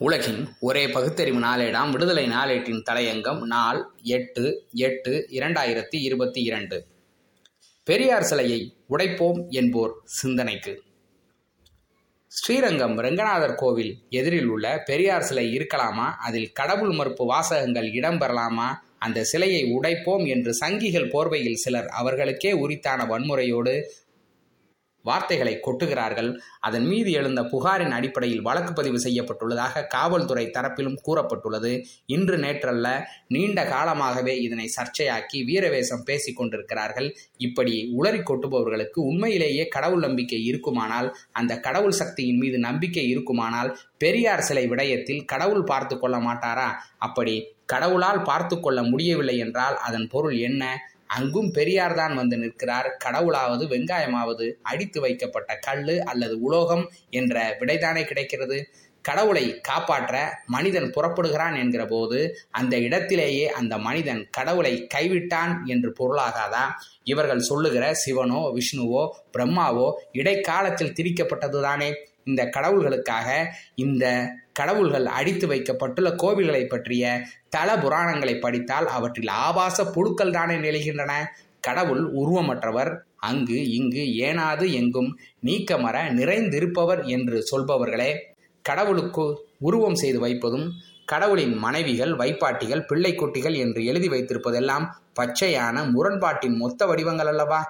உலகின் ஒரே பகுத்தறிவு நாளேடாம் விடுதலை நாளேட்டின் தலையங்கம் நாள் எட்டு எட்டு இரண்டாயிரத்தி இருபத்தி இரண்டு. பெரியார் சிலையை உடைப்போம் என்போர் சிந்தனைக்கு. ஸ்ரீரங்கம் ரெங்கநாதர் கோவில் எதிரில் உள்ள பெரியார் சிலை இருக்கலாமா? அதில் கடவுள் மறுப்பு வாசகங்கள் இடம்பெறலாமா அந்த சிலையை உடைப்போம் என்று சங்கிகள் போர்வையில் சிலர் அவர்களுக்கே உரித்தான வன்முறையோடு வார்த்தைகளை கொட்டுகிறார்கள். அதன் மீது எழுந்த புகாரின் அடிப்படையில் வழக்கு பதிவு செய்யப்பட்டுள்ளதாக காவல்துறை தரப்பிலும் கூறப்பட்டுள்ளது. இன்று நேற்றல்ல நீண்ட காலமாகவே இதனை சர்ச்சையாக்கி வீரவேசம் பேசிக் கொண்டிருக்கிறார்கள். இப்படி உளறி கொட்டுபவர்களுக்கு உண்மையிலேயே கடவுள் நம்பிக்கை இருக்குமானால் அந்த கடவுள் சக்தியின் மீது நம்பிக்கை இருக்குமானால் பெரியார் சிலை விடயத்தில் கடவுள் பார்த்து கொள்ள மாட்டாரா? அப்படி கடவுளால் பார்த்து கொள்ள முடியவில்லை என்றால் அதன் பொருள் என்ன? அங்கும் பெரியார் தான் வந்து நிற்கிறார். கடவுளாவது வெங்காயமாவது அடித்து வைக்கப்பட்ட கல் அல்லது உலோகம் என்ற விடைதானே கிடைக்கிறது. கடவுளை காப்பாற்ற மனிதன் புறப்படுகிறான் என்கிற போது அந்த இடத்திலேயே அந்த மனிதன் கடவுளை கைவிட்டான் என்று பொருளாகாதா? இவர்கள் சொல்லுகிற சிவனோ விஷ்ணுவோ பிரம்மாவோ இடைக்காலத்தில் திரிக்கப்பட்டதுதானே. இந்த கடவுள்களுக்காக இந்த கடவுள்கள் அடித்து வைக்கப்பட்டுள்ள கோவில்களை பற்றிய தல புராணங்களை படித்தால் அவற்றில் ஆபாச புழுக்கள் தானே நிலைகின்றன கடவுள் உருவமற்றவர். அங்கு இங்கு ஏனாது எங்கும் நீக்கமர நிறைந்திருப்பவர் என்று சொல்பவர்களே. கடவுளுக்கு உருவம் செய்து வைப்பதும் கடவுளின் மனைவிகள் வைப்பாட்டிகள் பிள்ளைக்குட்டிகள் என்று எழுதி வைத்திருப்பதெல்லாம் பச்சையான முரண்பாட்டின் மொத்த வடிவங்கள் அல்லவா?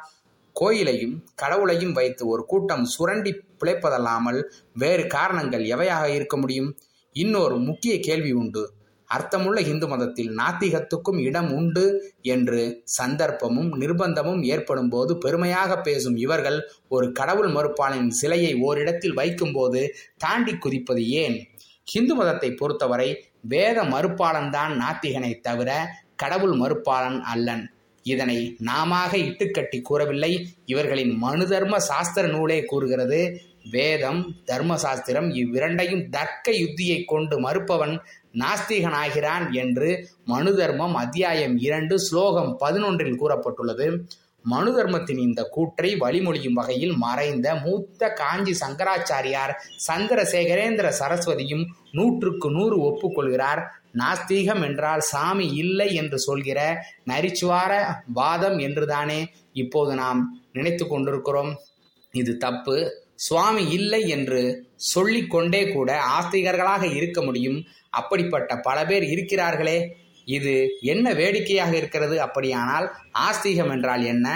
கோயிலையும் கடவுளையும் வைத்து ஒரு கூட்டம் சுரண்டி பிழைப்பதல்லாமல் வேறு காரணங்கள் எவையாக இருக்க முடியும்? இன்னொரு முக்கிய கேள்வி உண்டு. அர்த்தமுள்ள இந்து மதத்தில் நாத்திகத்துக்கும் இடம் உண்டு என்று சந்தர்ப்பமும் நிர்பந்தமும் ஏற்படும் போது பெருமையாக பேசும் இவர்கள் ஒரு கடவுள் மறுப்பாளின் சிலையை ஓரிடத்தில் வைக்கும்போது தாண்டி குதிப்பது ஏன்? ஹிந்து மதத்தை பொறுத்தவரை வேத மறுப்பாளன்தான் நாத்திகனை தவிர கடவுள் மறுப்பாளன் அல்லன். இதனை நாமாக இட்டுக்கட்டி கூறவில்லை. இவர்களின் மனு தர்ம சாஸ்திர நூலே கூறுகிறது. வேதம் தர்மசாஸ்திரம் இவ்விரண்டையும் தர்க்க யுத்தியை கொண்டு மறுப்பவன் நாஸ்திகனாகிறான் என்று மனு தர்மம் அத்தியாயம் இரண்டு ஸ்லோகம் பதினொன்றில் கூறப்பட்டுள்ளது. மனு தர்மத்தின் இந்த கூற்றை வழிமொழியும் வகையில் மறைந்த மூத்த காஞ்சி சங்கராச்சாரியார் சந்திரசேகரேந்திர சரஸ்வதியும் நூற்றுக்கு நூறு ஒப்புக்கொள்கிறார். நாஸ்தீகம் என்றால் சாமி இல்லை என்று சொல்கிற நரிச்சுவார வாதம் என்றுதானே இப்போது நாம் நினைத்து கொண்டிருக்கிறோம். இது தப்பு. சுவாமி இல்லை என்று சொல்லிக்கொண்டே கூட ஆஸ்திகர்களாக இருக்க முடியும். அப்படிப்பட்ட பல பேர் இருக்கிறார்களே. இது என்ன வேடிக்கையாக இருக்கிறது அப்படியானால் ஆஸ்திகம் என்றால் என்ன?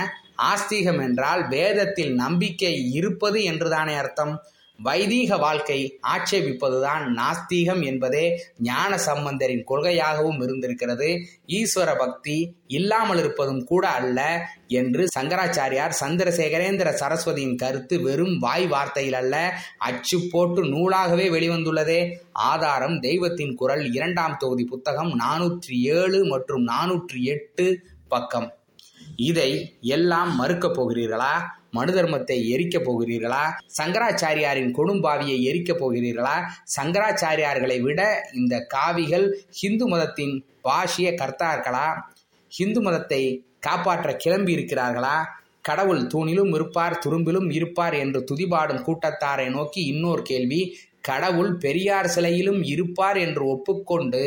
ஆஸ்திகம் என்றால் வேதத்தில் நம்பிக்கை இருப்பது என்றுதானே அர்த்தம். வைதீக வாழ்க்கை ஆட்சேபிப்பதுதான் நாஸ்தீகம் என்பதே ஞான சம்பந்தரின் கொள்கையாகவும் இருந்திருக்கிறது. ஈஸ்வர பக்தி இல்லாமல் இருப்பதும் கூட அல்ல என்று சங்கராச்சாரியார் சந்திரசேகரேந்திர சரஸ்வதியின் கருத்து வெறும் வாய் வார்த்தையில் அல்ல அச்சு போட்டு நூலாகவே வெளிவந்துள்ளதே. ஆதாரம் தெய்வத்தின் குரல் இரண்டாம் தொகுதி புத்தகம் நானூற்றி ஏழு மற்றும் நானூற்றி எட்டு பக்கம். இதை எல்லாம் மறுக்கப் போகிறீர்களா? மனு தர்மத்தை எரிக்கப் போகிறீர்களா? சங்கராச்சாரியாரின் கொடும்பாவியை எரிக்கப் போகிறீர்களா? சங்கராச்சாரியார்களை விட இந்த காவிகள் ஹிந்து மதத்தின் பாஷிய கர்த்தார்களா? ஹிந்து மதத்தை காப்பாற்ற கிளம்பி இருக்கிறார்களா? கடவுள் தூணிலும் இருப்பார் துரும்பிலும் இருப்பார் என்று துதிபாடும் கூட்டத்தாரை நோக்கி இன்னொரு கேள்வி. கடவுள் பெரியார் சிலையிலும் இருப்பார் என்று ஒப்புக்கொண்டு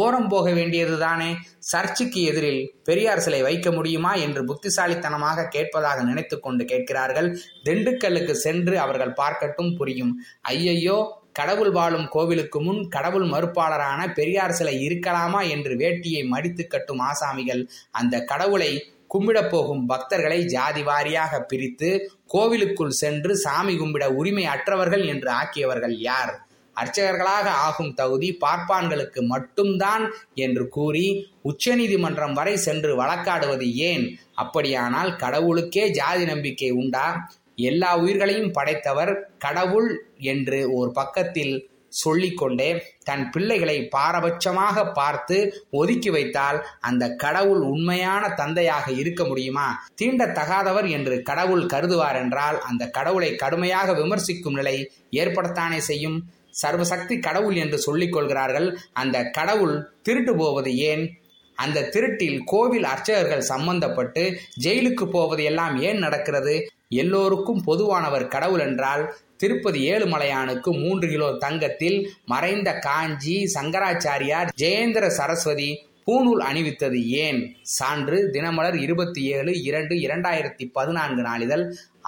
ஓரம் போக வேண்டியதுதானே சர்ச்சுக்கு எதிரில் பெரியார் சிலை வைக்க முடியுமா என்று புத்திசாலித்தனமாக கேட்பதாக நினைத்து கொண்டு கேட்கிறார்கள். திண்டுக்கல்லுக்கு சென்று அவர்கள் பார்க்கட்டும் புரியும். ஐயையோ கடவுள் வாழும் கோவிலுக்கு முன் கடவுள் மறுப்பாளரான பெரியார் சிலை இருக்கலாமா என்று வேட்டியை மடித்து கட்டும் ஆசாமிகள் அந்த கடவுளை கும்பிடப் போகும் பக்தர்களை ஜாதி வாரியாக பிரித்து கோவிலுக்குள் சென்று சாமி கும்பிட உரிமை அற்றவர்கள் என்று ஆக்கியவர்கள் யார்? அர்ச்சகர்களாக ஆகும் தகுதி பார்ப்பான்களுக்கு மட்டும்தான் என்று கூறி உச்சநீதிமன்றம் வரை சென்று வழக்காடுவது ஏன்? அப்படியானால் கடவுளுக்கே ஜாதி நம்பிக்கை உண்டா? எல்லா உயிர்களையும் படைத்தவர் கடவுள் என்று ஒரு பக்கத்தில் சொல்லிக்கொண்டே தன் பிள்ளைகளை பாரபட்சமாக பார்த்து ஒதுக்கி வைத்தால் அந்த கடவுள் உண்மையான தந்தையாக இருக்க முடியுமா? தீண்டத்தகாதவர் என்று கடவுள் கருதுவார் என்றால் அந்த கடவுளை கடுமையாக விமர்சிக்கும் நிலை ஏற்படத்தானே செய்யும்? சர்வசக்தி கடவுள் என்று சொல்லிக் கொள்கிறார்கள் அந்த கடவுள் திருட்டு போவது ஏன்? அந்த திருட்டில் கோவில் அர்ச்சகர்கள் சம்பந்தப்பட்டு ஜெயிலுக்கு போவது எல்லாம் ஏன் நடக்கிறது? எல்லோருக்கும் பொதுவானவர் கடவுள் என்றால் திருப்பதி ஏழுமலையானுக்கு மூன்று கிலோ தங்கத்தில் மறைந்த காஞ்சி சங்கராச்சாரியார் ஜெயேந்திர சரஸ்வதி பூநூல் அணிவித்தது ஏன்? சான்று தினமலர் இருபத்தி ஏழு இரண்டு இரண்டாயிரத்தி பதினான்கு நாளிதழ்.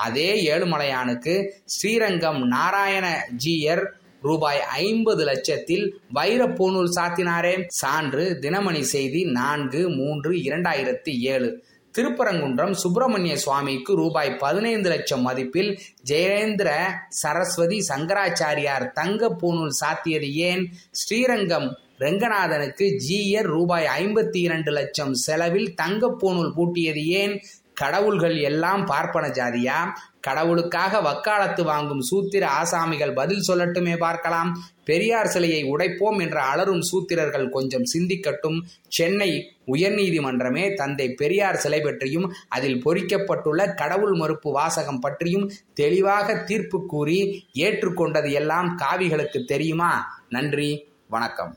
அதே ஏழுமலையானுக்கு ஸ்ரீரங்கம் நாராயண ஜீயர் ரூபாய் ஐம்பது லட்சத்தில் வைர பூநூல் சாத்தினாரே? சான்று தினமணி செய்தி நான்கு மூன்று இரண்டாயிரத்தி ஏழு. திருப்பரங்குன்றம் சுப்பிரமணிய சுவாமிக்கு ரூபாய் பதினைந்து லட்சம் மதிப்பில் ஜெயேந்திர சரஸ்வதி சங்கராச்சாரியார் தங்க பூநூல் சாத்தியது ஏன்? ஸ்ரீரங்கம் ரெங்கநாதனுக்கு ஜிஎர் ரூபாய் ஐம்பத்தி இரண்டு லட்சம் செலவில் தங்க பூநூல் பூட்டியது ஏன்? கடவுள்கள் எல்லாம் பார்ப்பன ஜாதியா? கடவுளுக்காக வக்காலத்து வாங்கும் சூத்திர ஆசாமிகள் பதில் சொல்லட்டுமே பார்க்கலாம். பெரியார் சிலையை உடைப்போம் என்ற அலரும் சூத்திரர்கள் கொஞ்சம் சிந்திக்கட்டும். சென்னை உயர்நீதிமன்றமே தந்தை பெரியார் சிலை பற்றியும் அதில் பொறிக்கப்பட்டுள்ள கடவுள் மறுப்பு வாசகம் பற்றியும் தெளிவாக தீர்ப்பு கூறி ஏற்றுக்கொண்டது எல்லாம் காவிகளுக்கு தெரியுமா? நன்றி வணக்கம்.